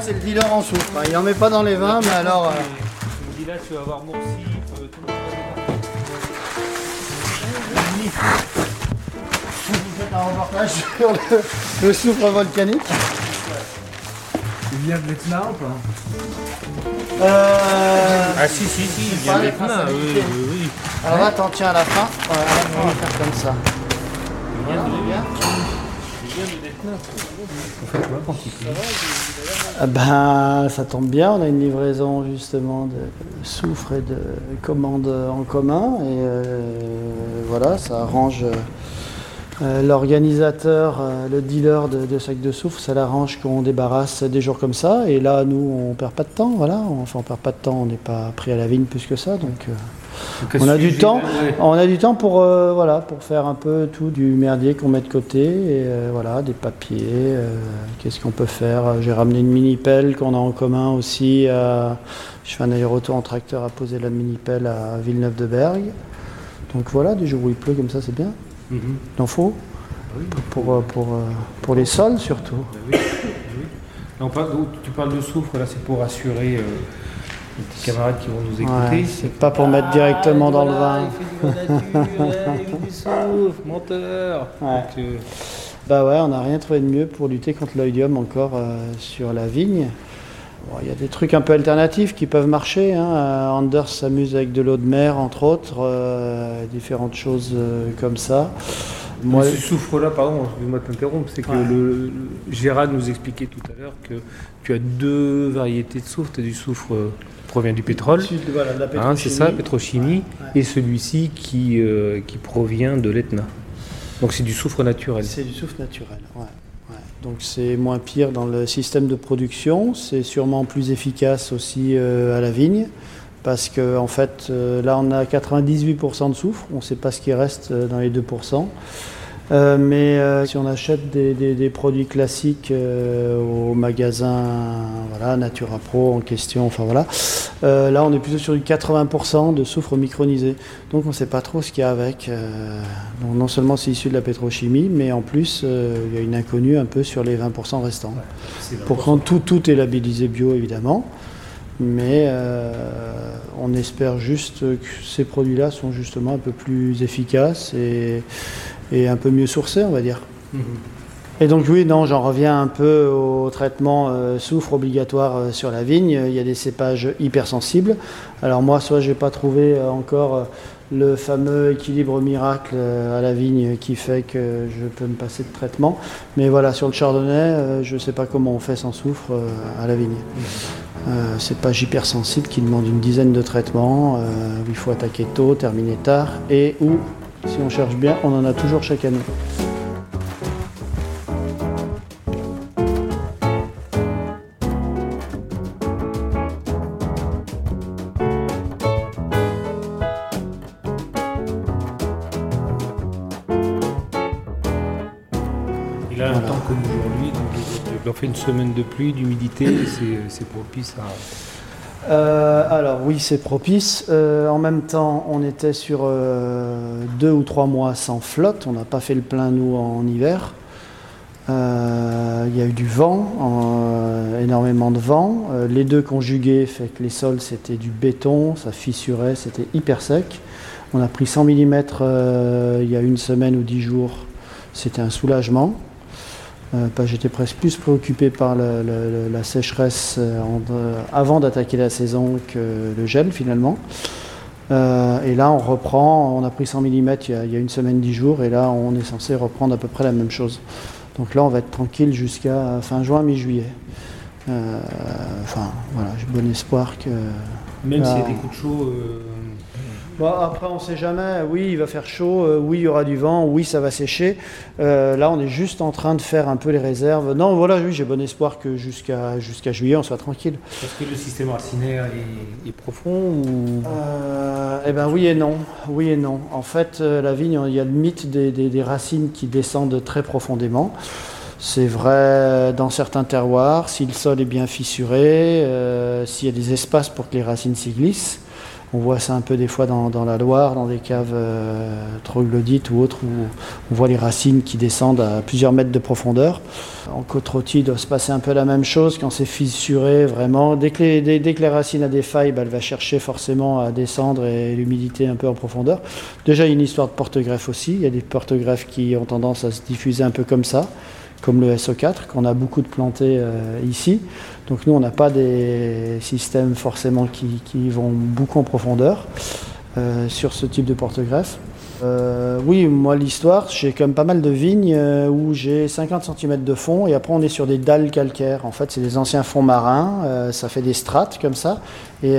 C'est le dealer en soufre. Il n'en met pas dans les vins, mais alors. euh, Tu me dis là, tu vas avoir euh, tout le monde vous faites un reportage sur le, le soufre volcanique. Il vient de l'Etna ou pas? Euh, Ah si, si, si, il vient les d'Etna, oui, oui, oui. alors là, t'en tiens à la fin. Voilà, on va faire comme ça. Il vient de il vient de quoi quand il Ben, ça tombe bien, on a une livraison justement de soufre et de commandes en commun. Et euh, voilà, ça arrange euh, l'organisateur, euh, le dealer de, de sacs de soufre, ça l'arrange qu'on débarrasse des jours comme ça. Et là, nous, on perd pas de temps, voilà. Enfin, on perd pas de temps, on n'est pas pris à la vigne plus que ça. Donc, on a du temps. On a du temps pour, euh, voilà, pour faire un peu tout du merdier qu'on met de côté. Et euh, voilà, des papiers. euh, Qu'est-ce qu'on peut faire J'ai ramené une mini-pelle qu'on a en commun aussi. je fais un aller-retour en tracteur à poser la mini-pelle à Villeneuve-de-Bergue. Donc voilà, des jours où il pleut comme ça, c'est bien. Mhm. Il en faut. Oui, Pour, pour, pour les sols surtout. oui, oui. Là, on parle, tu parles de soufre, là c'est pour rassurer les petits camarades qui vont nous écouter. Ouais, c'est pas pour mettre directement dans le voilà, vin. Il fait du vin nature, ouais, il fait du soufre, menteur. Ouais. Donc, euh, Bah ouais, on n'a rien trouvé de mieux pour lutter contre l'oïdium encore euh, sur la vigne. Bon, Il y a des trucs un peu alternatifs qui peuvent marcher. hein. Euh, Anders s'amuse avec de l'eau de mer, entre autres, euh, différentes choses comme ça. Moi, ce soufre-là, pardon, excuse-moi de t'interrompre, c'est que Ouais. le, le- Gérard nous expliquait tout à l'heure que tu as deux variétés de soufre. Tu as du soufre provient du pétrole, voilà, hein, c'est ça, pétrochimie. Ouais. et celui-ci qui, euh, qui provient de l'Etna. Donc c'est du soufre naturel. C'est du soufre naturel. ouais. Donc c'est moins pire dans le système de production. C'est sûrement plus efficace aussi euh, à la vigne. Parce que en fait, euh, là on a 98% de soufre. On ne sait pas ce qui reste dans les 2%. Euh, mais euh, si on achète des, des- des produits classiques euh, au magasin voilà, Natura Pro en question, enfin voilà, là on est plutôt sur du 80% de soufre micronisé. Donc on ne sait pas trop ce qu'il y a avec. donc non seulement c'est issu de la pétrochimie, mais en plus il y a une inconnue un peu sur les 20% restants. Pourtant tout, tout est labellisé bio évidemment, mais on espère juste que ces produits-là sont justement un peu plus efficaces et, et un peu mieux sourcés, on va dire. Mhm. Et donc oui, non, j'en reviens un peu au traitement euh, soufre obligatoire euh, sur la vigne. Il y a des cépages hypersensibles. Alors moi, soit j'ai pas trouvé euh, encore le fameux équilibre miracle à la vigne qui fait que je peux me passer de traitement. Mais voilà, sur le chardonnay, je ne sais pas comment on fait sans soufre à la vigne. Euh, cépage hypersensible qui demande une dizaine de traitements, il faut attaquer tôt, terminer tard, et où, si on cherche bien, on en a toujours chaque année. Il a un temps comme aujourd'hui, en fait une semaine de pluie, d'humidité, c'est propice à. Euh, alors oui, c'est propice. Euh, en même temps, on était sur euh, deux ou trois mois sans flotte. On n'a pas fait le plein nous en hiver. Il y a eu du vent, énormément de vent. Les deux conjugués fait que les sols c'était du béton, ça fissurait, c'était hyper sec. On a pris 100 mm il y a une semaine ou dix jours. C'était un soulagement. Euh, J'étais presque plus préoccupé par la sécheresse euh, avant d'attaquer la saison que le gel finalement. Euh, et là, on reprend, on a pris 100 mm il y a, il y a une semaine, 10 jours, et là, on est censé reprendre à peu près la même chose. Donc là, on va être tranquille jusqu'à fin juin, mi-juillet. Euh, enfin, voilà, j'ai bon espoir que. Même s'il y a des coups de chaud. euh, Bon, après, on sait jamais. Oui, il va faire chaud. euh, oui, il y aura du vent. Oui, ça va sécher. Euh, là, on est juste en train de faire un peu les réserves. Non, voilà, oui, j'ai bon espoir que jusqu'à jusqu'à juillet, on soit tranquille. Est-ce que le système racinaire est, est profond ou? Euh, eh ben oui et non. Oui et non. En fait, la vigne, il y a le mythe des, des- des racines qui descendent très profondément. C'est vrai dans certains terroirs, si le sol est bien fissuré, s'il y a des espaces pour que les racines s'y glissent. On voit ça un peu des fois dans, la Loire, dans des caves euh, troglodytes ou autres, où on voit les racines qui descendent à plusieurs mètres de profondeur. En côte rôtie, il doit se passer un peu la même chose quand c'est fissuré vraiment. Dès que les, dès, que les racines a des failles, bah, elle va chercher forcément à descendre et l'humidité un peu en profondeur. Déjà, il y a une histoire de porte-greffe aussi. Il y a des porte-greffes qui ont tendance à se diffuser un peu comme ça comme le SO4, qu'on a beaucoup de plantés euh, ici. Donc nous, on n'a pas des systèmes forcément qui, vont beaucoup en profondeur euh, sur ce type de porte-greffe. Euh, oui, moi l'histoire, j'ai quand même pas mal de vignes euh, où j'ai 50 cm de fond et après on est sur des dalles calcaires. En fait, c'est des anciens fonds marins, euh, ça fait des strates comme ça. Et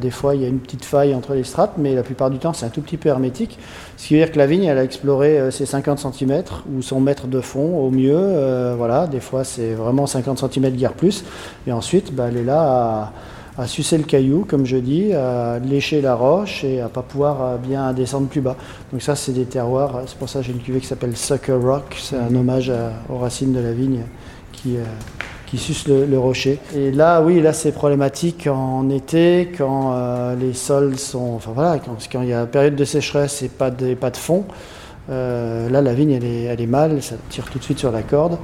des fois, il y a une petite faille entre les strates, mais la plupart du temps, c'est un tout petit peu hermétique. Ce qui veut dire que la vigne, elle a exploré ses 50 cm ou son mètre de fond au mieux. voilà, des fois, c'est vraiment 50 cm guère plus. Et ensuite, bah, elle est là à à sucer le caillou, comme je dis, à lécher la roche et à pas pouvoir euh, bien descendre plus bas. Donc ça, c'est des terroirs. C'est pour ça que j'ai une cuvée qui s'appelle Sucker Rock. C'est un hommage aux racines de la vigne qui, euh, qui suce le, rocher. Et là, oui, là, c'est problématique en été, quand euh, les sols sont... Enfin voilà, quand, quand, il y a période de sécheresse et pas de, pas de fond. là, la vigne, elle est, elle est mal, ça tire tout de suite sur la corde.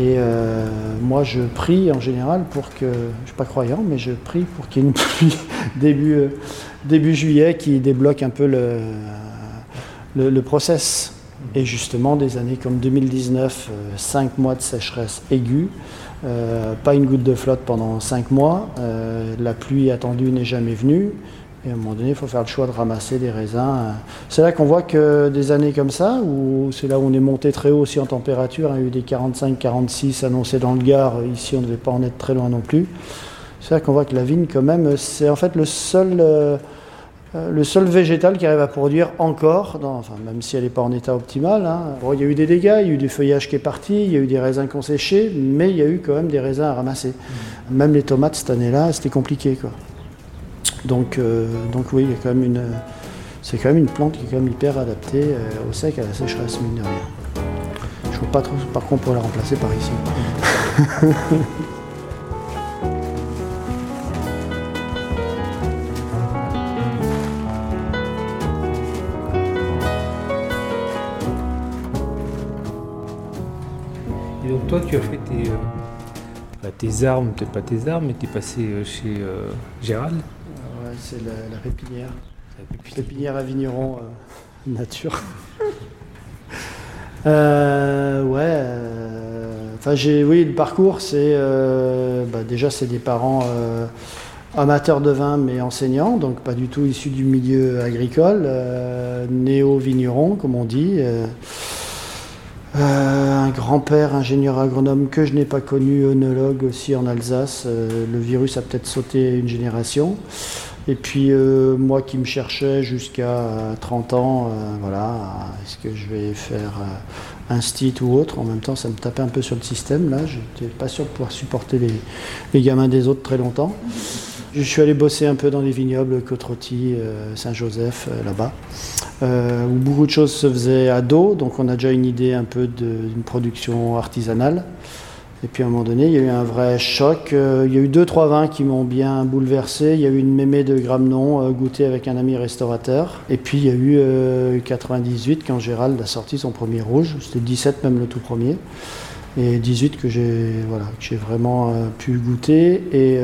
Et euh, moi, je prie en général pour que, je ne suis pas croyant, mais je prie pour qu'il y ait une pluie début, euh, début juillet qui débloque un peu le, le, process. Et justement, des années comme 2019, 5 euh, mois de sécheresse aiguë, pas une goutte de flotte pendant 5 mois, la pluie attendue n'est jamais venue, et à un moment donné, il faut faire le choix de ramasser des raisins. C'est là qu'on voit que des années comme ça, où c'est là où on est monté très haut aussi en température, il y a eu des 45-46 annoncés dans le Gard, ici on ne devait pas en être très loin non plus. C'est là qu'on voit que la vigne quand même, c'est en fait le seul, euh, le seul végétal qui arrive à produire encore, enfin, même si elle n'est pas en état optimal. Hein. il y a eu des dégâts, il y a eu du feuillage qui est parti, il y a eu des raisins qu'on séchés, mais il y a eu quand même des raisins à ramasser. Mmh. Même les tomates cette année-là, c'était compliqué. Quoi. Donc, euh, donc oui, c'est quand même une plante qui est quand même hyper adaptée euh, au sec, à la sécheresse, mine de rien. Je ne vois pas trop par contre pour la remplacer par ici. Et donc toi, tu as fait tes, euh, tes armes, peut-être pas tes armes, mais tu es passé chez Gérald? C'est la, répinière. Répinière à vigneron euh, nature. Euh, ouais. Euh, enfin, j'ai, oui, le parcours, c'est bah, déjà c'est des parents amateurs de vin mais enseignants, donc pas du tout issus du milieu agricole, néo-vigneron comme on dit. un grand-père ingénieur agronome que je n'ai pas connu, œnologue aussi en Alsace. le virus a peut-être sauté une génération. Et puis euh, moi qui me cherchais jusqu'à 30 ans, euh, voilà, est-ce que je vais faire euh, un stit ou autre? En même temps, ça me tapait un peu sur le système. Là, je n'étais pas sûr de pouvoir supporter les, gamins des autres très longtemps. Je suis allé bosser un peu dans les vignobles, côte Saint-Joseph, là-bas, où beaucoup de choses se faisaient à dos, donc on a déjà une idée un peu d'une production artisanale. Et puis à un moment donné, il y a eu un vrai choc. Euh, il y a eu deux, trois vins qui m'ont bien bouleversé. Il y a eu une mémé de Gramnon euh, goûtée avec un ami restaurateur. Et puis il y a eu 98 euh, quand Gérald a sorti son premier rouge. C'était 17 même le tout premier. Et 18 que j'ai voilà, j'ai vraiment pu goûter et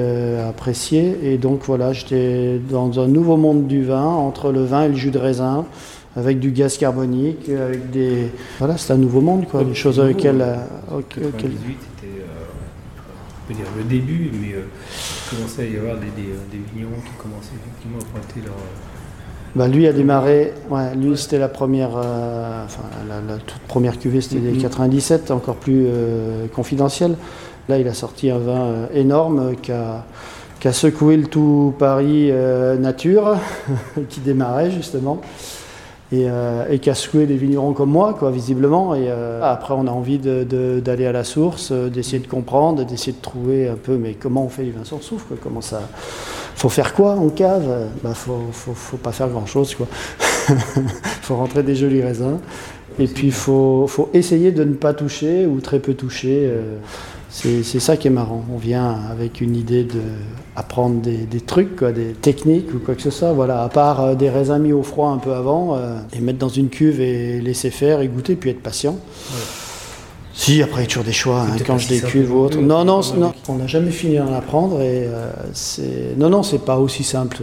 apprécier. Et donc voilà, j'étais dans un nouveau monde du vin, entre le vin et le jus de raisin avec du gaz carbonique, avec des... Voilà, c'est un nouveau monde, quoi, des choses auxquelles... 98, peut dire le début, mais euh, il commençait à y avoir des, des, des vignerons qui commençaient effectivement à pointer leur. Euh, bah, lui a démarré, ouais, lui c'était la première, euh, enfin la, toute première cuvée c'était des 97, encore plus confidentiel. Là il a sorti un vin énorme qui a, qui a, secoué le tout Paris nature, qui démarrait justement et, euh, et secoué des vignerons comme moi, quoi, visiblement. Et euh, après, on a envie d'aller à la source, euh, d'essayer de comprendre, d'essayer de trouver un peu, mais comment on fait du vin sans soufre Comment ça Faut faire quoi en cave? Bah, faut, pas faire grand chose, quoi. faut rentrer des jolis raisins. Et puis, faut, faut, essayer de ne pas toucher ou très peu toucher. C'est ça qui est marrant. On vient avec une idée d'apprendre des, des trucs, quoi, des techniques ou quoi que ce soit. Voilà, à part euh, des raisins mis au froid un peu avant, euh, et mettre dans une cuve et laisser faire et goûter, puis être patient. Si, après, il y a toujours des choix, hein, quand je décuve ou autre. Non, non, non, on n'a jamais fini d'en apprendre et euh, c'est. Non, non, c'est pas aussi simple.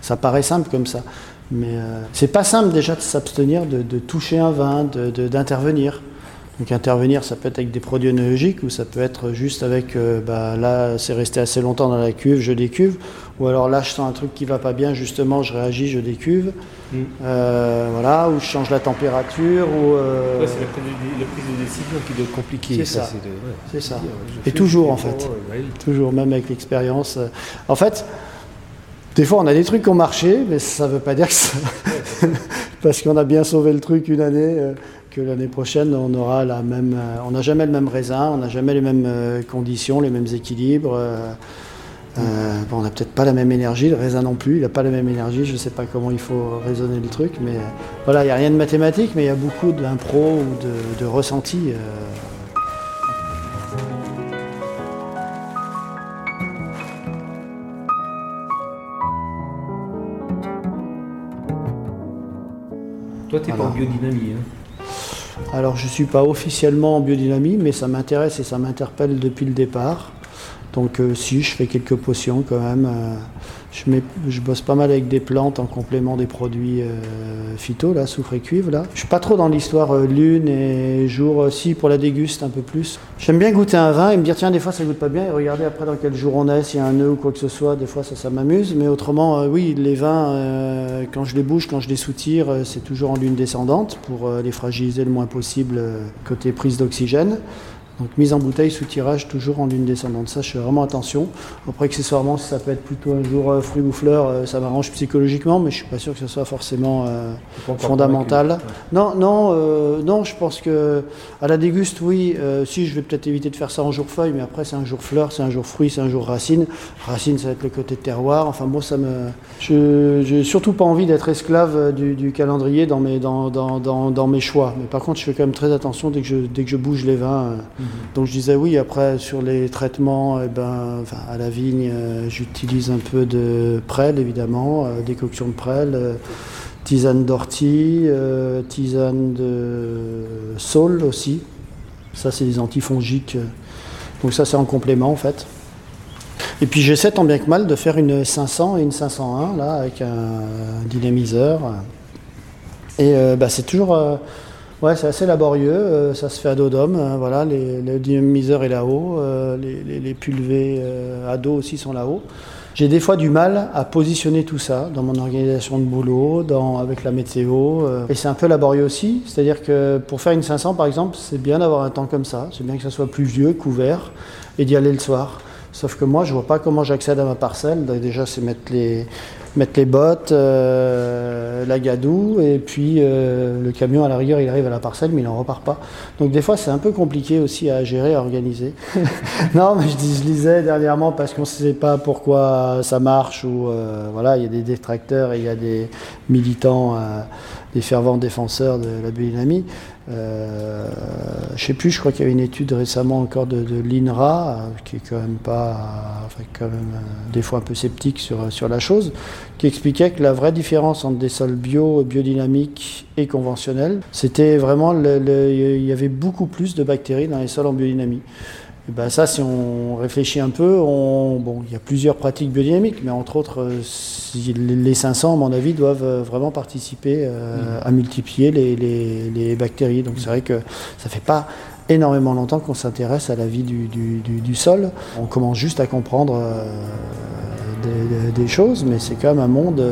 Ça paraît simple comme ça. Mais euh, c'est pas simple déjà de s'abstenir de, de, toucher un vin, d'intervenir. Donc intervenir, ça peut être avec des produits œnologiques ou ça peut être juste avec, euh, bah, là c'est resté assez longtemps dans la cuve, je décuve. Ou alors là je sens un truc qui va pas bien, justement je réagis, je décuve. Mm. Euh, voilà, ou je change la température. Ou, euh... ouais, c'est la, prise de décision qui doit être compliquée. C'est ça. C'est ça. Et toujours en fait. Toujours, même avec l'expérience. En fait, des fois, on a des trucs qui ont marché, mais ça ne veut pas dire que ça... parce qu'on a bien sauvé le truc une année, euh, que l'année prochaine, on aura la même... Euh, on n'a jamais le même raisin, on n'a jamais les mêmes euh, conditions, les mêmes équilibres. bon, on n'a peut-être pas la même énergie, le raisin non plus, il n'a pas la même énergie, je ne sais pas comment il faut raisonner le truc, mais voilà, il n'y a rien de mathématique, mais il y a beaucoup d'impro ou de, de ressenti. Toi, tu n'es pas en biodynamie. Hein. Alors, je ne suis pas officiellement en biodynamie, mais ça m'intéresse et ça m'interpelle depuis le départ. Donc, euh, si, je fais quelques potions quand même. Euh, je, bosse pas mal avec des plantes en complément des produits euh, phyto, là, soufre et cuivre. Là. Je suis pas trop dans l'histoire lune et jour, euh, si, pour la déguste un peu plus. J'aime bien goûter un vin et me dire, tiens, des fois ça goûte pas bien et regarder après dans quel jour on est, s'il y a un nœud ou quoi que ce soit. Des fois ça, ça m'amuse. Mais autrement, oui, les vins, quand je les bouge, quand je les soutire, c'est toujours en lune descendante pour les fragiliser le moins possible côté prise d'oxygène. Donc mise en bouteille sous tirage toujours en lune descendante. Ça, je fais vraiment attention. Après, accessoirement, ça peut être plutôt un jour euh, fruit ou fleur, euh, ça m'arrange psychologiquement, mais je suis pas sûr que ce soit forcément euh, fondamental. Non, non, non. Je pense que à la déguste, oui. si, je vais peut-être éviter de faire ça en jour feuille, mais après, c'est un jour fleur, c'est un jour fruit, c'est un jour racine. Racine, ça va être le côté terroir. Enfin, moi, ça me. Je n'ai surtout pas envie d'être esclave du, calendrier dans mes, dans, dans, dans, mes choix. Mais par contre, je fais quand même très attention dès que je, dès que je bouge les vins. Donc je disais oui, après sur les traitements, eh ben, à la vigne, euh, j'utilise un peu de prêle évidemment, euh, décoction de prêle, euh, tisane d'ortie, tisane de saule aussi. Ça c'est des antifongiques. Donc ça c'est en complément en fait. Et puis j'essaie tant bien que mal de faire une 500 et une 501 là avec un dynamiseur. Et bah, c'est toujours Ouais, c'est assez laborieux, euh, ça se fait à dos d'homme. Hein, voilà, les, le dynamiseur est là-haut, euh, les, les, pulvés euh, à dos aussi sont là-haut. J'ai des fois du mal à positionner tout ça dans mon organisation de boulot, dans, avec la météo. et c'est un peu laborieux aussi. C'est-à-dire que pour faire une 500, par exemple, c'est bien d'avoir un temps comme ça. C'est bien que ça soit pluvieux, couvert, et d'y aller le soir. Sauf que moi, je vois pas comment j'accède à ma parcelle. Déjà, c'est mettre les, mettre les bottes, euh, la gadoue, et puis euh, le camion à la rigueur il arrive à la parcelle mais il n'en repart pas. Donc des fois c'est un peu compliqué aussi à gérer, à organiser. non mais je, je, lisais dernièrement parce qu'on ne sait pas pourquoi ça marche ou euh, voilà il y a des détracteurs et il y a des militants, des fervents défenseurs de la biodynamie. Euh, je sais plus, je crois qu'il y avait une étude récemment encore de, l'INRA, qui est quand même pas, enfin, quand même des fois un peu sceptique sur, sur la chose, qui expliquait que la vraie différence entre des sols bio, biodynamiques et conventionnels, c'était vraiment, il y avait beaucoup plus de bactéries dans les sols en biodynamie. Et ben ça, si on réfléchit un peu, il y a plusieurs pratiques biodynamiques, mais entre autres, euh, les 500, à mon avis, doivent euh, vraiment participer euh, à multiplier les, bactéries. Donc c'est vrai que ça fait pas énormément longtemps qu'on s'intéresse à la vie du, sol. On commence juste à comprendre des, choses, mais c'est quand même un monde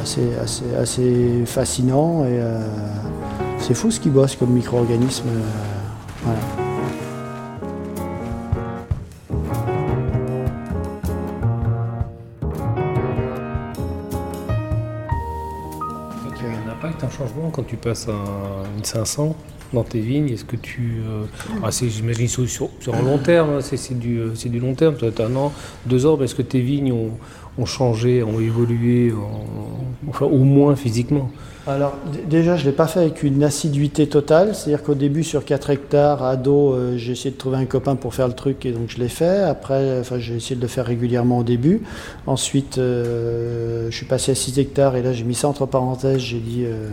assez, assez, fascinant et c'est fou ce qui bosse comme micro-organisme. Quand tu passes à une 500 dans tes vignes Est-ce que tu. Euh, ah, J'imagine sur, sur, un long terme, hein, c'est du, long terme, peut-être un an, deux ans, est-ce que tes vignes ont, changé, ont évolué, enfin au moins physiquement? Alors déjà, je ne l'ai pas fait avec une assiduité totale, c'est-à-dire qu'au début, sur 4 hectares, à dos, euh, j'ai essayé de trouver un copain pour faire le truc et donc je l'ai fait. Après, j'ai essayé de le faire régulièrement au début. Ensuite, euh, je suis passé à 6 hectares et là, j'ai mis ça entre parenthèses, j'ai dit, il euh,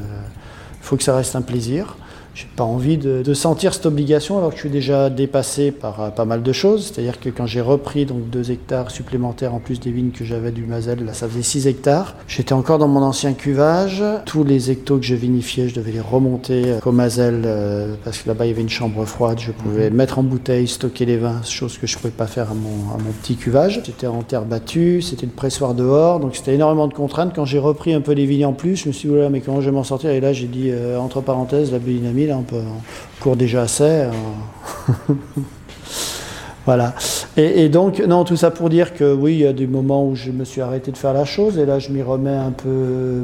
faut que ça reste un plaisir. J'ai pas envie de, sentir cette obligation alors que je suis déjà dépassé par euh, pas mal de choses. C'est-à-dire que quand j'ai repris donc deux hectares supplémentaires en plus des vignes que j'avais du Mazel, là ça faisait 6 hectares. J'étais encore dans mon ancien cuvage. Tous les hectos que je vinifiais, je devais les remonter euh, au Mazel euh, parce que là-bas il y avait une chambre froide. Je pouvais mhm. mettre en bouteille, stocker les vins, chose que je ne pouvais pas faire à mon, à mon petit cuvage. J'étais en terre battue, c'était le pressoir dehors, donc c'était énormément de contraintes. Quand j'ai repris un peu les vignes en plus, je me suis dit, voilà, mais comment je vais m'en sortir? Et là j'ai dit, entre parenthèses, la biodynamie, là, on, peut, on court déjà assez. Hein. Voilà. Et, donc, non, tout ça pour dire que oui, il y a des moments où je me suis arrêté de faire la chose et là, je m'y remets un peu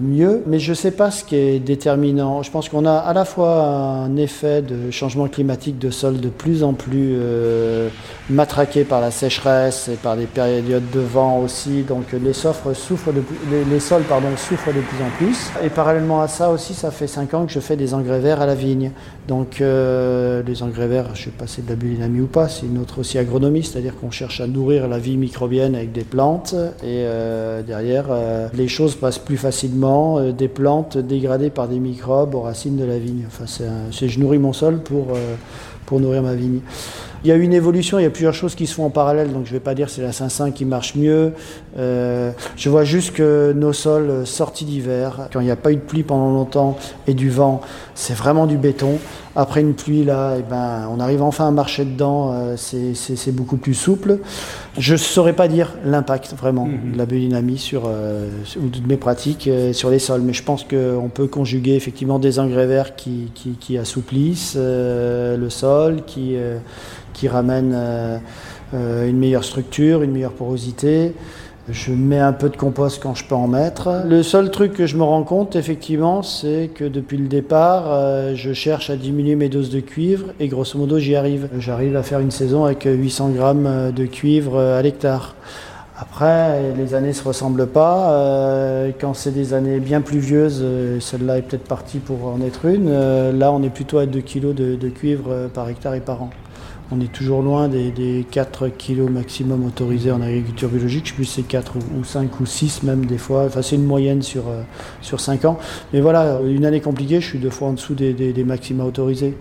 mieux. Mais je ne sais pas ce qui est déterminant. Je pense qu'on a à la fois un effet de changement climatique de sol de plus en plus euh, matraqué par la sécheresse et par des périodes de vent aussi. Donc, les, souffrent les, sols pardon, souffrent de plus en plus. Et parallèlement à ça aussi, ça fait 5 ans que je fais des engrais verts à la vigne. Donc, euh, les engrais verts, je ne sais pas si c'est de la biodynamie ou pas, c'est une autre aussi agro c'est-à-dire qu'on cherche à nourrir la vie microbienne avec des plantes et euh, derrière euh, les choses passent plus facilement, euh, des plantes dégradées par des microbes aux racines de la vigne. Enfin, c'est, je nourris mon sol pour, pour nourrir ma vigne. Il y a une évolution, il y a plusieurs choses qui se font en parallèle, donc je ne vais pas dire que c'est la 5.5 qui marche mieux. Je vois juste que nos sols sortis d'hiver, quand il n'y a pas eu de pluie pendant longtemps et du vent, c'est vraiment du béton. Après une pluie, là, eh ben, on arrive enfin à marcher dedans, euh, c'est beaucoup plus souple. Je ne saurais pas dire l'impact vraiment mhm. de la biodynamie sur, euh, ou de mes pratiques euh, sur les sols, mais je pense qu'on peut conjuguer effectivement des engrais verts qui, qui, assouplissent le sol, qui, qui ramènent une meilleure structure, une meilleure porosité. Je mets un peu de compost quand je peux en mettre. Le seul truc que je me rends compte, effectivement, c'est que depuis le départ, euh, je cherche à diminuer mes doses de cuivre et grosso modo, j'y arrive. J'arrive à faire une saison avec 800 grammes de cuivre à l'hectare. Après, les années ne se ressemblent pas. Euh, quand c'est des années bien pluvieuses, euh, celle-là est peut-être partie pour en être une. là, on est plutôt à 2 kg de cuivre par hectare et par an. On est toujours loin des, 4 kilos maximum autorisés en agriculture biologique. Je sais plus si c'est 4 ou 5 ou 6 même des fois. Enfin, c'est une moyenne sur, euh, sur 5 ans. Mais voilà, une année compliquée, je suis deux fois en dessous des, des, maxima autorisés.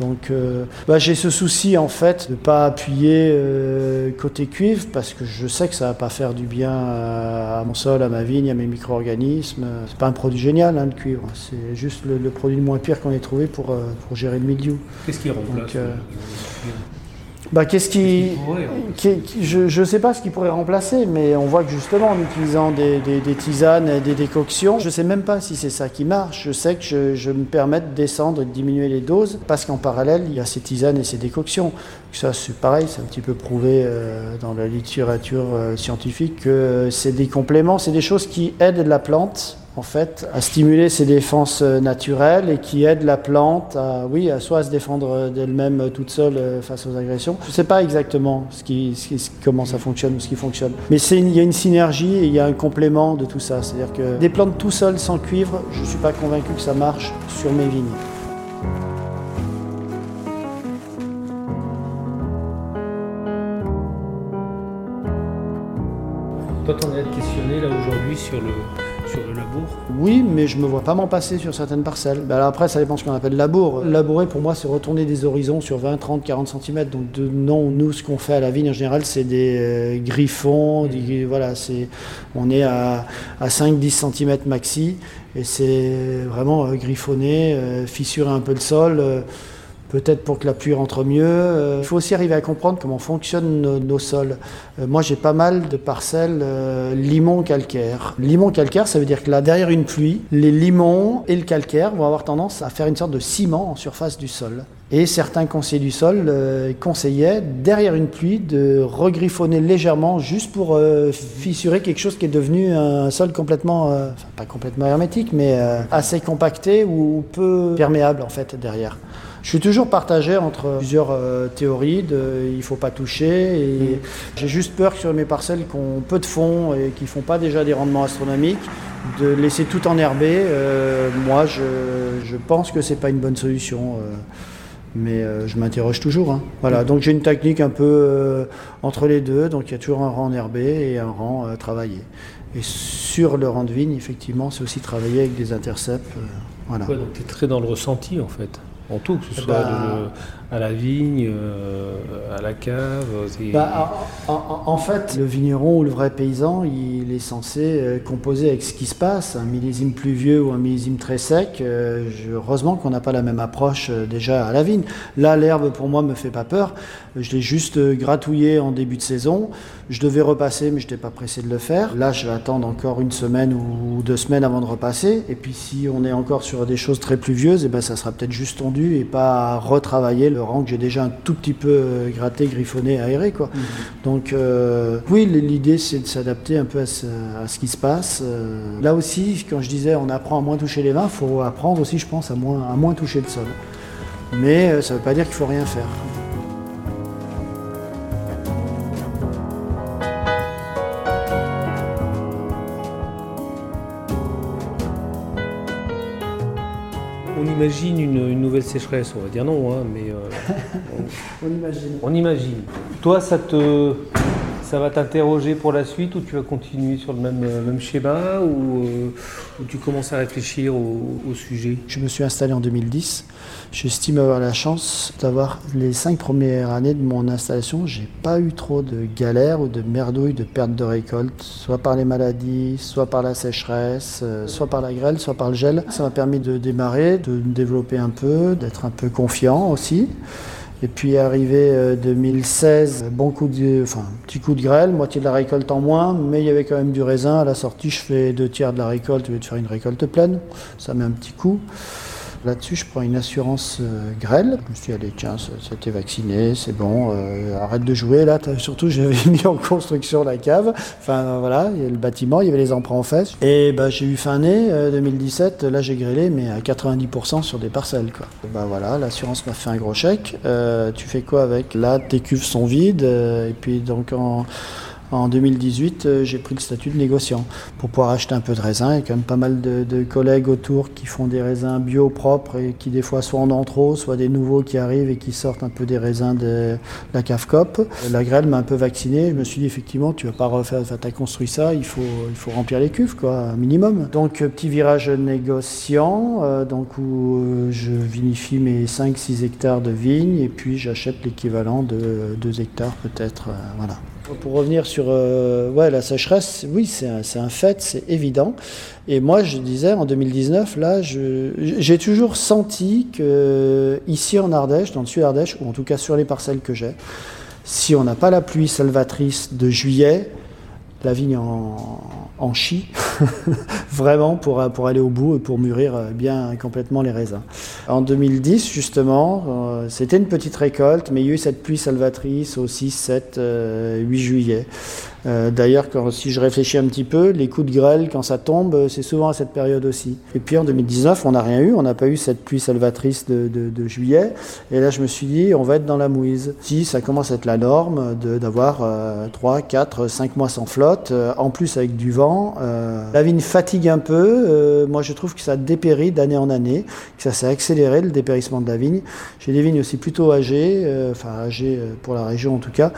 Donc euh, bah, j'ai ce souci en fait de ne pas appuyer euh, côté cuivre parce que je sais que ça ne va pas faire du bien à, mon sol, à ma vigne, à mes micro-organismes. C'est pas un produit génial hein, le cuivre. C'est juste le, produit le moins pire qu'on ait trouvé pour, pour gérer le mildiou. Qu'est-ce qui remplace bah, qu'est-ce qui, je ne sais pas ce qui pourrait remplacer, mais on voit que justement en utilisant des, des, tisanes et des décoctions, je ne sais même pas si c'est ça qui marche. Je sais que je, me permets de descendre et de diminuer les doses parce qu'en parallèle, il y a ces tisanes et ces décoctions. Ça, c'est pareil, c'est un petit peu prouvé euh, dans la littérature euh, scientifique que c'est des compléments, c'est des choses qui aident la plante en fait, à stimuler ses défenses euh, naturelles et qui aide la plante à, oui, à soit à se défendre d'elle-même euh, toute seule euh, face aux agressions. Je ne sais pas exactement comment ça fonctionne ou ce qui fonctionne. Mais il y a une synergie et il y a un complément de tout ça. C'est-à-dire que des plantes tout seules sans cuivre, je ne suis pas convaincu que ça marche sur mes vignes. Toi, tu en es questionné là aujourd'hui sur le, oui, mais je ne me vois pas m'en passer sur certaines parcelles. Ben alors après, ça dépend de ce qu'on appelle labour. Labourer, pour moi, c'est retourner des horizons sur 20, 30, 40 cm. Donc, de, non, nous, ce qu'on fait à la vigne en général, c'est des euh, griffons. voilà, c'est, on est à, 5-10 cm maxi. Et c'est vraiment euh, griffonner, euh, fissurer un peu le sol peut-être pour que la pluie rentre mieux. Euh, il faut aussi arriver à comprendre comment fonctionnent nos, sols. Euh, moi, j'ai pas mal de parcelles euh, limon calcaire. Limon calcaire, ça veut dire que là, derrière une pluie, les limons et le calcaire vont avoir tendance à faire une sorte de ciment en surface du sol. Et certains conseillers du sol conseillaient, derrière une pluie, de regriffonner légèrement juste pour fissurer quelque chose qui est devenu un sol complètement, enfin pas complètement hermétique, mais assez compacté ou peu perméable en fait derrière. Je suis toujours partagé entre plusieurs euh, théories de il faut pas toucher et j'ai juste peur que sur mes parcelles qui ont peu de fond et qui font pas déjà des rendements astronomiques de laisser tout enherber. Euh, moi, je, je pense que c'est pas une bonne solution. euh, mais euh, je m'interroge toujours. hein. Voilà, donc j'ai une technique un peu entre les deux. Donc il y a toujours un rang enherbé et un rang travaillé. Et sur le rang de vigne, effectivement, c'est aussi travailler avec des intercepts. voilà. Ouais, donc tu es très dans le ressenti en fait. En tout, que ce soit Bah- de- à la vigne, euh, à la cave. Bah, en, fait, le vigneron ou le vrai paysan, il est censé euh, composer avec ce qui se passe. Un millésime pluvieux ou un millésime très sec, euh, heureusement qu'on n'a pas la même approche déjà à la vigne. Là, l'herbe, pour moi, me fait pas peur. Je l'ai juste gratouillé en début de saison. Je devais repasser, mais je n'étais pas pressé de le faire. Là, je vais attendre encore une semaine ou deux semaines avant de repasser. Et puis, si on est encore sur des choses très pluvieuses, eh ben, ça sera peut-être juste tondu et pas retravailler le que j'ai déjà un tout petit peu euh, gratté, griffonné, aéré. Quoi. Donc, euh, oui, l'idée, c'est de s'adapter un peu à ce, qui se passe. Euh, là aussi, quand je disais on apprend à moins toucher les vins, il faut apprendre aussi, je pense, à moins, à moins toucher le sol. Mais ça ne veut pas dire qu'il faut rien faire. On imagine une, une nouvelle sécheresse, on va dire non, hein, mais euh, On imagine. on imagine. Toi, ça te, ça va t'interroger pour la suite ou tu vas continuer sur le même, euh, même schéma ou, euh, ou tu commences à réfléchir au, au sujet? Je me suis installé en 2010. J'estime avoir la chance d'avoir les cinq premières années de mon installation. J'ai pas eu trop de galères ou de merdouilles de perte de récolte, soit par les maladies, soit par la sécheresse, euh, soit par la grêle, soit par le gel. Ça m'a permis de démarrer, de me développer un peu, d'être un peu confiant aussi. Et puis arrivé euh, 2016, bon coup de, enfin petit coup de grêle, moitié de la récolte en moins, mais il y avait quand même du raisin. À la sortie, je fais deux tiers de la récolte au lieu de faire une récolte pleine. Ça met un petit coup. Là-dessus, je prends une assurance euh, grêle. Je me suis dit, allez, tiens, c'était vacciné, c'est bon, euh, arrête de jouer. Là, surtout, j'avais mis en construction la cave. Enfin, voilà, il y a le bâtiment, il y avait les emprunts en fesses. Et bah, j'ai eu fin année euh, 2017. Là, j'ai grêlé, mais à 90% sur des parcelles. Quoi. Bah voilà, l'assurance m'a fait un gros chèque. Euh, tu fais quoi avec? Là, tes cuves sont vides. euh, et puis, donc, en. En 2018, euh, j'ai pris le statut de négociant pour pouvoir acheter un peu de raisin. Il y a quand même pas mal de, collègues autour qui font des raisins bio propres et qui des fois soit en ont trop, soit des nouveaux qui arrivent et qui sortent un peu des raisins de la cave COP. La grêle m'a un peu vacciné. Je me suis dit effectivement, tu vas pas refaire, enfin, t'as construit ça, il faut, il faut remplir les cuves quoi, minimum. Donc euh, petit virage négociant, euh, donc où je vinifie mes 5-6 hectares de vignes et puis j'achète l'équivalent de 2 hectares peut-être, voilà. Pour revenir sur euh, ouais, la sécheresse, oui, c'est un, un fait, c'est évident. Et moi, je disais en 2019, là, j'ai toujours senti que ici en Ardèche, dans le sud Ardèche, ou en tout cas sur les parcelles que j'ai, si on n'a pas la pluie salvatrice de juillet, la vigne en, en chie, vraiment pour, pour aller au bout et pour mûrir euh, bien complètement les raisins. En 2010, justement, euh, c'était une petite récolte, mais il y a eu cette pluie salvatrice au 6, 7, euh, 8 juillet. Euh, D'ailleurs, si je réfléchis un petit peu, les coups de grêle, quand ça tombe, euh, c'est souvent à cette période aussi. Et puis en 2019, on n'a rien eu, on n'a pas eu cette pluie salvatrice de, de- de juillet. Et là, je me suis dit, on va être dans la mouise. Si ça commence à être la norme d'avoir euh, 3, 4, 5 mois sans flotte, euh, en plus avec du vent, euh, la vigne fatigue un peu. Euh, moi, je trouve que ça dépérit d'année en année, que ça s'est accéléré, le dépérissement de la vigne. J'ai des vignes aussi plutôt âgées, enfin âgées pour la région en tout cas,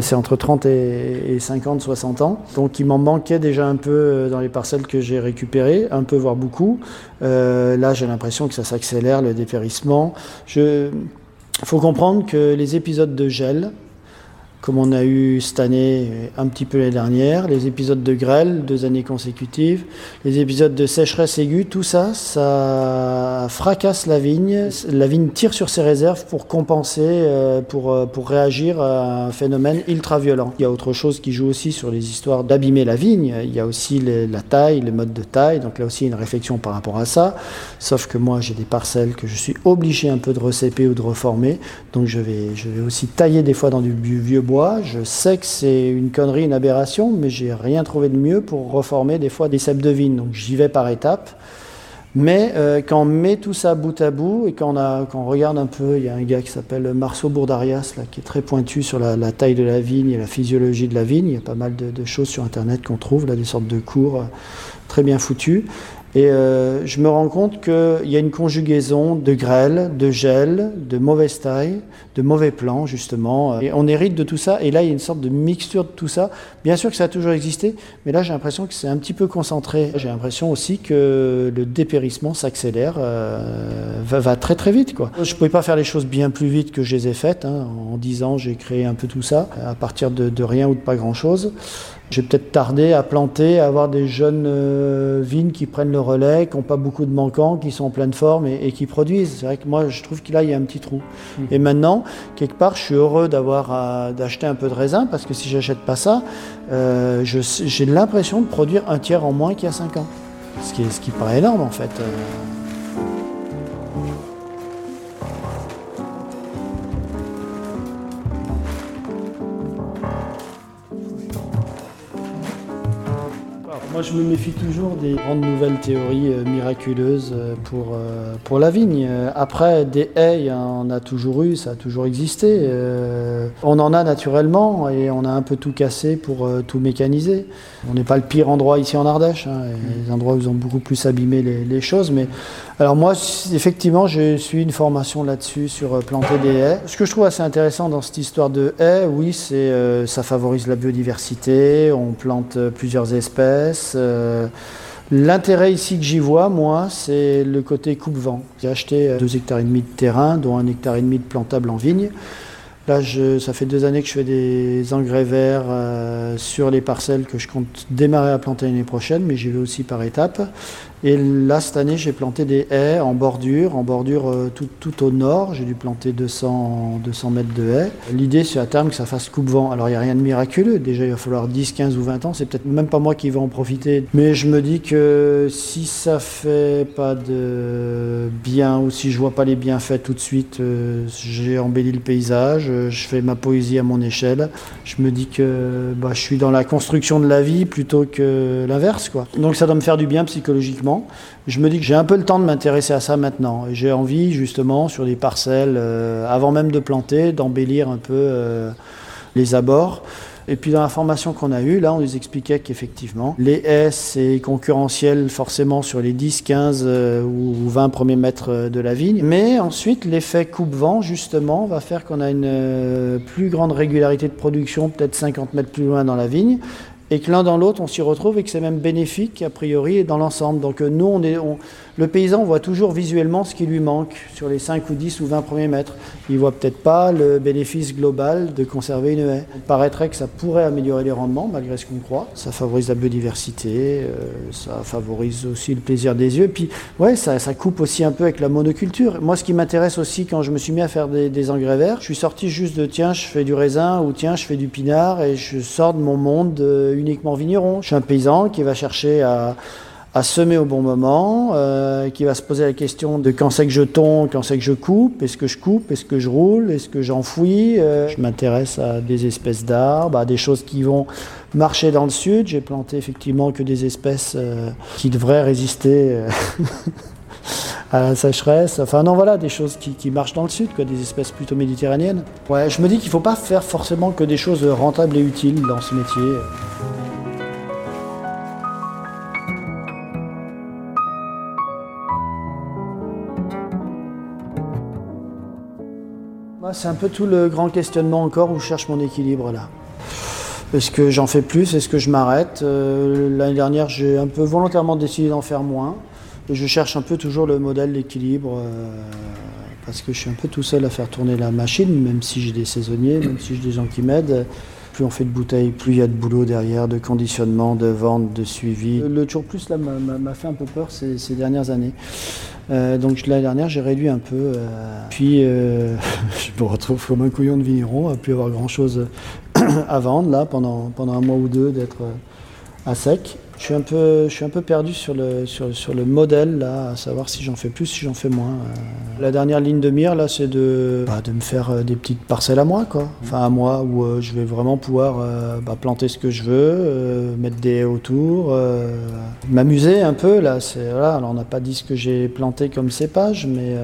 c'est entre 30 et, et 50, 60 ans. Donc il m'en manquait déjà un peu euh, dans les parcelles que j'ai récupérées, un peu voire beaucoup. Euh, là j'ai l'impression que ça s'accélère, le dépérissement. Il faut comprendre que les épisodes de gel, comme on a eu cette année, et un petit peu l'année dernière, les épisodes de grêle, deux années consécutives, les épisodes de sécheresse aiguë, tout ça, ça fracasse la vigne. La vigne tire sur ses réserves pour compenser, euh, pour, euh, pour réagir à un phénomène ultra violent. Il y a autre chose qui joue aussi sur les histoires d'abîmer la vigne. Il y a aussi les- la taille, le mode de taille. Donc là aussi, une réflexion par rapport à ça. Sauf que moi, j'ai des parcelles que je suis obligé un peu de recéper ou de reformer. Donc je vais, je vais aussi tailler des fois dans du vieux Je sais que c'est une connerie, une aberration, mais j'ai rien trouvé de mieux pour reformer des fois des cèpes de vigne. Donc j'y vais par étapes. Mais euh, quand on met tout ça bout à bout et quand regarde un peu, il y a un gars qui s'appelle Marceau Bourdarias, qui est très pointu sur la, taille de la vigne et la physiologie de la vigne. Il y a pas mal de, de choses sur Internet qu'on trouve, là, des sortes de cours euh, très bien foutus. Et euh, je me rends compte qu'il y a une conjugaison de grêle, de gel, de mauvaise taille, de mauvais plans, justement. Et on hérite de tout ça. Et là, il y a une sorte de mixture de tout ça. Bien sûr que ça a toujours existé, mais là, j'ai l'impression que c'est un petit peu concentré. J'ai l'impression aussi que le dépérissement s'accélère, euh, va, très très vite. Je ne pouvais pas faire les choses bien plus vite que je les ai faites. Hein. En 10 ans, j'ai créé un peu tout ça, à partir de rien ou de pas grand-chose. J'ai peut-être tardé à planter, à avoir des jeunes euh, vignes qui prennent le relais, qui n'ont pas beaucoup de manquants, qui sont en pleine forme et, et qui produisent. C'est vrai que moi, je trouve qu'il il y a un petit trou. Mmh. Et maintenant, quelque part, je suis heureux d'avoir d'acheter un peu de raisin parce que si j'achète pas ça, euh, j'ai l'impression de produire un tiers en moins qu'il y a 5 ans. Ce qui, est, ce qui paraît énorme en fait. Je me méfie toujours des grandes nouvelles théories euh, miraculeuses euh, pour, euh, pour la vigne. Après, des haies, on a toujours eu, ça a toujours existé. On en a naturellement et on a un peu tout cassé pour tout mécaniser. On n'est pas le pire endroit ici en Ardèche. Hein, les endroits où ils ont beaucoup plus abîmé les, les choses. Mais alors moi, effectivement, je suis une formation là-dessus sur euh, planter des haies. Ce que je trouve assez intéressant dans cette histoire de haies, oui, c'est euh, ça favorise la biodiversité. On plante plusieurs espèces. Euh, L'intérêt ici que j'y vois, moi, c'est le côté coupe-vent. J'ai acheté 2 hectares et demi de terrain, dont un hectare et demi de plantable en vigne. Là, ça fait deux années que je fais des engrais verts euh, sur les parcelles que je compte démarrer à planter l'année prochaine, mais j'y vais aussi par étapes. Et là, cette année, j'ai planté des haies en bordure, en bordure euh, tout, tout, au nord. J'ai dû planter 200, 200 mètres de haies. L'idée, c'est à terme que ça fasse coupe-vent. Alors, il n'y a rien de miraculeux. Déjà, il va falloir 10, 15 ou 20 ans. C'est peut-être même pas moi qui vais en profiter. Mais je me dis que si ça fait pas de bien ou si je vois pas les bienfaits tout de suite, euh, j'ai embelli le paysage, je fais ma poésie à mon échelle. Je me dis que bah, je suis dans la construction de la vie plutôt que l'inverse. Donc, ça doit me faire du bien psychologiquement je me dis que j'ai un peu le temps de m'intéresser à ça maintenant. J'ai envie justement sur des parcelles, euh, avant même de planter, d'embellir un peu euh, les abords. Et puis dans la formation qu'on a eue, là, on nous expliquait qu'effectivement, les haies, c'est concurrentiel forcément sur les 10, 15 euh, ou 20 premiers mètres de la vigne. Mais ensuite, l'effet coupe-vent, justement, va faire qu'on a une plus grande régularité de production, peut-être 50 mètres plus loin dans la vigne et que l'un dans l'autre, on s'y retrouve et que c'est même bénéfique, a priori, dans l'ensemble. Donc euh, nous, on est, le paysan voit toujours visuellement ce qui lui manque sur les 5 ou 10 ou 20 premiers mètres. Il voit peut-être pas le bénéfice global de conserver une haie. Il paraîtrait que ça pourrait améliorer les rendements, malgré ce qu'on croit. Ça favorise la biodiversité, euh, ça favorise aussi le plaisir des yeux. Puis, ouais, ça, coupe aussi un peu avec la monoculture. Moi, ce qui m'intéresse aussi quand je me suis mis à faire des, des engrais verts, je suis sorti juste de tiens, je fais du raisin ou tiens, je fais du pinard et je sors de mon monde euh, uniquement vigneron. Je suis un paysan qui va chercher à à semer au bon moment, euh, qui va se poser la question de quand c'est que je tombe, quand c'est que je coupe, est-ce que je coupe, est-ce que je roule, est-ce que j'enfouis. Euh, je m'intéresse à des espèces d'arbres, à des choses qui vont marcher dans le sud. J'ai planté effectivement que des espèces euh, qui devraient résister. à la sécheresse, enfin non voilà, des choses qui, qui, marchent dans le sud, quoi, des espèces plutôt méditerranéennes. Ouais, je me dis qu'il ne faut pas faire forcément que des choses rentables et utiles dans ce métier. C'est un peu tout le grand questionnement encore où je cherche mon équilibre là. Est-ce que j'en fais plus? Est-ce que je m'arrête? Euh, L'année dernière, j'ai un peu volontairement décidé d'en faire moins. Et je cherche un peu toujours le modèle d'équilibre euh, parce que je suis un peu tout seul à faire tourner la machine, même si j'ai des saisonniers, même si j'ai des gens qui m'aident. Plus on fait de bouteilles, plus il y a de boulot derrière, de conditionnement, de vente, de suivi. Le toujours plus là m'a fait un peu peur ces, dernières années. Euh, donc l'année dernière, j'ai réduit un peu. Euh, puis euh, je me retrouve comme un couillon de vigneron, à plus avoir grand chose à vendre là pendant, pendant un mois ou deux d'être à sec. Je suis un peu, je suis un peu perdu sur le, sur, le modèle, là, à savoir si j'en fais plus, si j'en fais moins. Euh, la dernière ligne de mire, là, c'est de, bah, de me faire euh, des petites parcelles à moi, quoi. Enfin, à moi, où euh, je vais vraiment pouvoir bah, planter ce que je veux, mettre des haies autour, m'amuser un peu, là. Voilà, alors on n'a pas dit ce que j'ai planté comme cépage, mais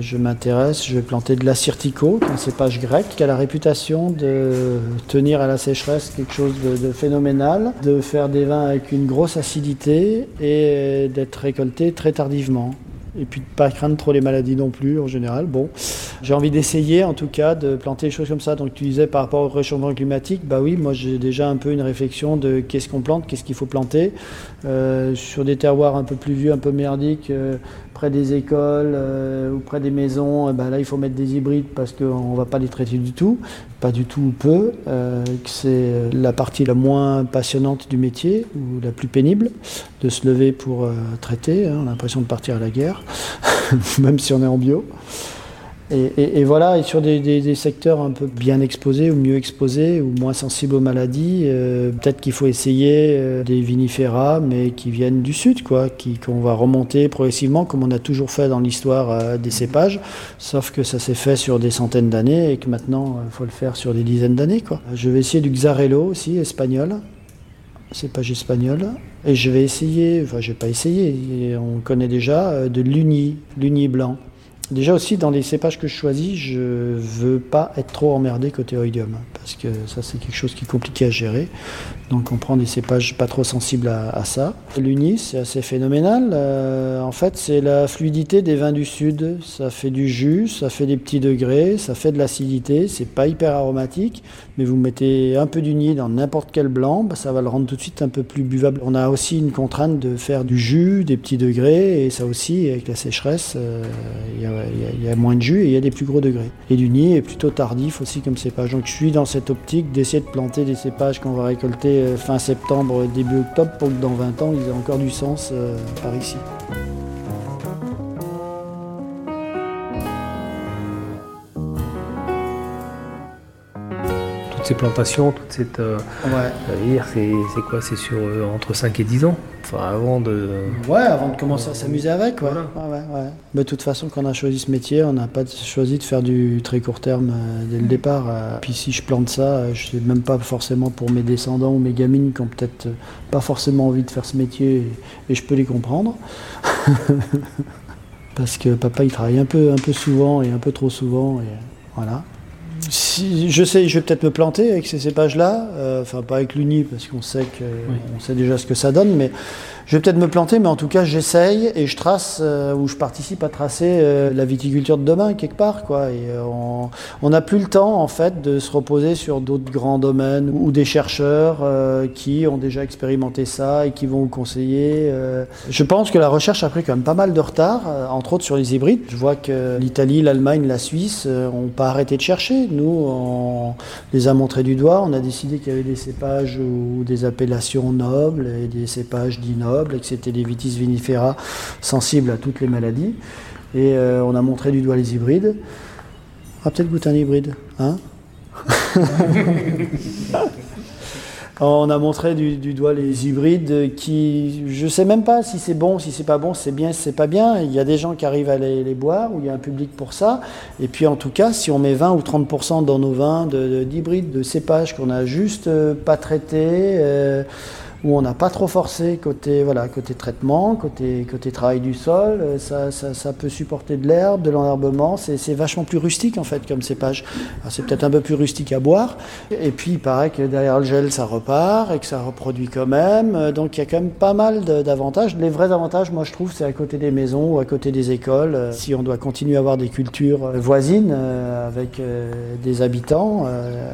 je m'intéresse, je vais planter de la Cirtico, un cépage grec, qui a la réputation de tenir à la sécheresse quelque chose de, de phénoménal, de faire des vins avec une grosse acidité et d'être récolté très tardivement. Et puis de pas craindre trop les maladies non plus en général. Bon, j'ai envie d'essayer en tout cas de planter des choses comme ça. Donc tu disais par rapport au réchauffement climatique, bah oui, moi j'ai déjà un peu une réflexion de qu'est-ce qu'on plante, qu'est-ce qu'il faut planter. Euh, sur des terroirs un peu plus vieux, un peu merdiques, euh, près des écoles euh, ou près des maisons, ben là il faut mettre des hybrides parce qu'on va pas les traiter du tout, pas du tout ou peu, c'est la partie la moins passionnante du métier ou la plus pénible de se lever pour traiter, hein. on a l'impression de partir à la guerre, même si on est en bio. Et, voilà, et sur des, secteurs un peu bien exposés ou mieux exposés ou moins sensibles aux maladies, euh, peut-être qu'il faut essayer euh, des vinifera, mais qui viennent du sud, quoi, qu'on va remonter progressivement, comme on a toujours fait dans l'histoire euh, des cépages, sauf que ça s'est fait sur des centaines d'années et que maintenant il faut le faire sur des dizaines d'années. Quoi. Je vais essayer du Xarello aussi, espagnol, cépage espagnol, et je vais essayer, enfin je vais pas essayer, on connaît déjà, de l'uni, l'uni blanc. Déjà aussi, dans les cépages que je choisis, je veux pas être trop emmerdé côté oïdium, parce que ça c'est quelque chose qui est compliqué à gérer. Donc on prend des cépages pas trop sensibles à, ça. L'uni, c'est assez phénoménal. Euh, en fait, c'est la fluidité des vins du sud. Ça fait du jus, ça fait des petits degrés, ça fait de l'acidité. C'est pas hyper aromatique, mais vous mettez un peu d'uni dans n'importe quel blanc, bah, ça va le rendre tout de suite un peu plus buvable. On a aussi une contrainte de faire du jus, des petits degrés, et ça aussi, avec la sécheresse, euh, il y a moins de jus et il y a des plus gros degrés. Et du nid est plutôt tardif aussi comme cépage. Donc je suis dans cette optique d'essayer de planter des cépages qu'on va récolter euh, fin septembre, début octobre pour que dans 20 ans ils aient encore du sens euh, par ici. Ces plantations, toute cette. Euh, ouais. c'est quoi C'est sur entre 5 et 10 ans? Avant de. Ouais, avant de commencer à s'amuser avec, ouais. Mais de toute façon, quand on a choisi ce métier, on n'a pas choisi de faire du très court terme euh, dès le départ. Euh. Puis si je plante ça, euh, je sais même pas forcément pour mes descendants ou mes gamines qui ont peut-être pas forcément envie de faire ce métier, et, je peux les comprendre. Parce que papa, il travaille un peu, un peu souvent et un peu trop souvent, et voilà je sais, je vais peut-être me planter avec ces cépages-là, euh, enfin pas avec l'Uni parce qu'on sait que on sait déjà ce que ça donne, mais je vais peut-être me planter, mais en tout cas j'essaye et je trace euh, ou je participe à tracer euh, la viticulture de demain quelque part, quoi. Et on n'a plus le temps en fait de se reposer sur d'autres grands domaines ou des chercheurs qui ont déjà expérimenté ça et qui vont vous conseiller. Je pense que la recherche a pris quand même pas mal de retard, entre autres sur les hybrides. Je vois que l'Italie, l'Allemagne, la Suisse n'ont pas arrêté de chercher. Nous, on les a montrés du doigt. On a décidé qu'il y avait des cépages ou des appellations nobles et des cépages dits nobles et que c'était des vitis vinifera sensibles à toutes les maladies. Et euh, on a montré du doigt les hybrides. On peut-être goûter un hybride, hein? On a montré du, doigt les hybrides qui, je ne sais même pas si c'est bon, si c'est pas bon, c'est bien, si c'est pas bien. Il y a des gens qui arrivent à les, boire, ou il y a un public pour ça. Et puis en tout cas, si on met 20 ou 30% dans nos vins d'hybrides, de, cépages qu'on a juste euh, pas traités, euh, où on n'a pas trop forcé côté, voilà, côté traitement, côté, côté travail du sol. Euh, ça, ça, ça peut supporter de l'herbe, de l'enherbement. C'est vachement plus rustique en fait comme cépage. C'est peut-être un peu plus rustique à boire. Et puis il paraît que derrière le gel ça repart et que ça reproduit quand même. Euh, donc il y a quand même pas mal d'avantages. Les vrais avantages, moi je trouve, c'est à côté des maisons ou à côté des écoles. Euh, si on doit continuer à avoir des cultures voisines avec des habitants,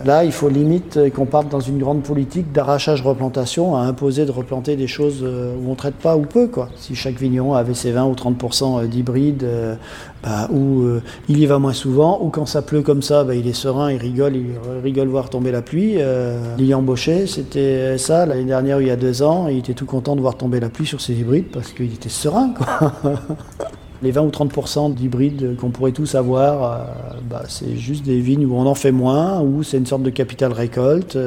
là il faut limite qu'on parte dans une grande politique d'arrachage-replantation de replanter des choses euh, où on traite pas ou peu. Quoi. Si chaque vigneron avait ses 20 ou 30% euh, d'hybrides, euh, bah, ou il y va moins souvent, ou quand ça pleut comme ça, bah, il est serein, il rigole, il rigole voir tomber la pluie. Euh, embauché, c'était ça l'année dernière, il y a deux ans, il était tout content de voir tomber la pluie sur ses hybrides parce qu'il était serein. Les 20 ou 30% d'hybrides qu'on pourrait tous avoir, bah, c'est juste des vignes où on en fait moins, où c'est une sorte de capital récolte.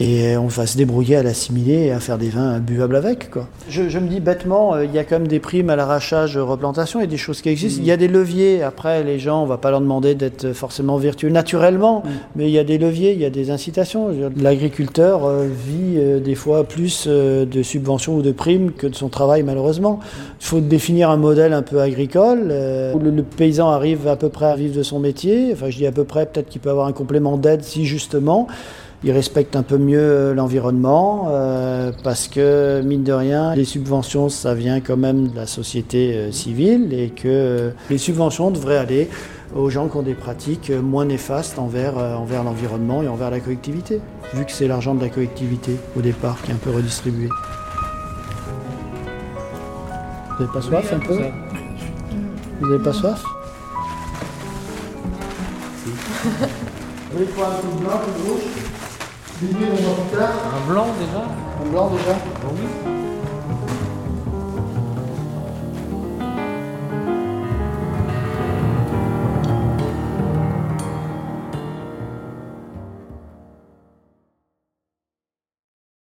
Et on va se débrouiller à l'assimiler et à faire des vins buvables avec. Quoi. Je, je me dis bêtement, euh, il y a quand même des primes à l'arrachage, replantation, et des choses qui existent. Il y a des leviers. Après, les gens, on va pas leur demander d'être forcément vertueux naturellement, mais il y a des leviers, il y a des incitations. L'agriculteur euh, vit euh, des fois plus euh, de subventions ou de primes que de son travail, malheureusement. Il faut définir un modèle un peu agricole euh, où le, le paysan arrive à peu près à vivre de son métier. Enfin, je dis à peu près, peut-être qu'il peut avoir un complément d'aide si justement il respecte un peu mieux euh, l'environnement euh, parce que mine de rien, les subventions, ça vient quand même de la société euh, civile et que euh, les subventions devraient aller aux gens qui ont des pratiques moins néfastes envers, envers l'environnement et envers la collectivité, vu que c'est l'argent de la collectivité au départ qui est un peu redistribué. Vous n'avez pas soif un peu Vous n'avez pas soif Vous voulez prendre un coup de blanc, un coup de rouge? Un blanc déjà? Un blanc déjà. Oui.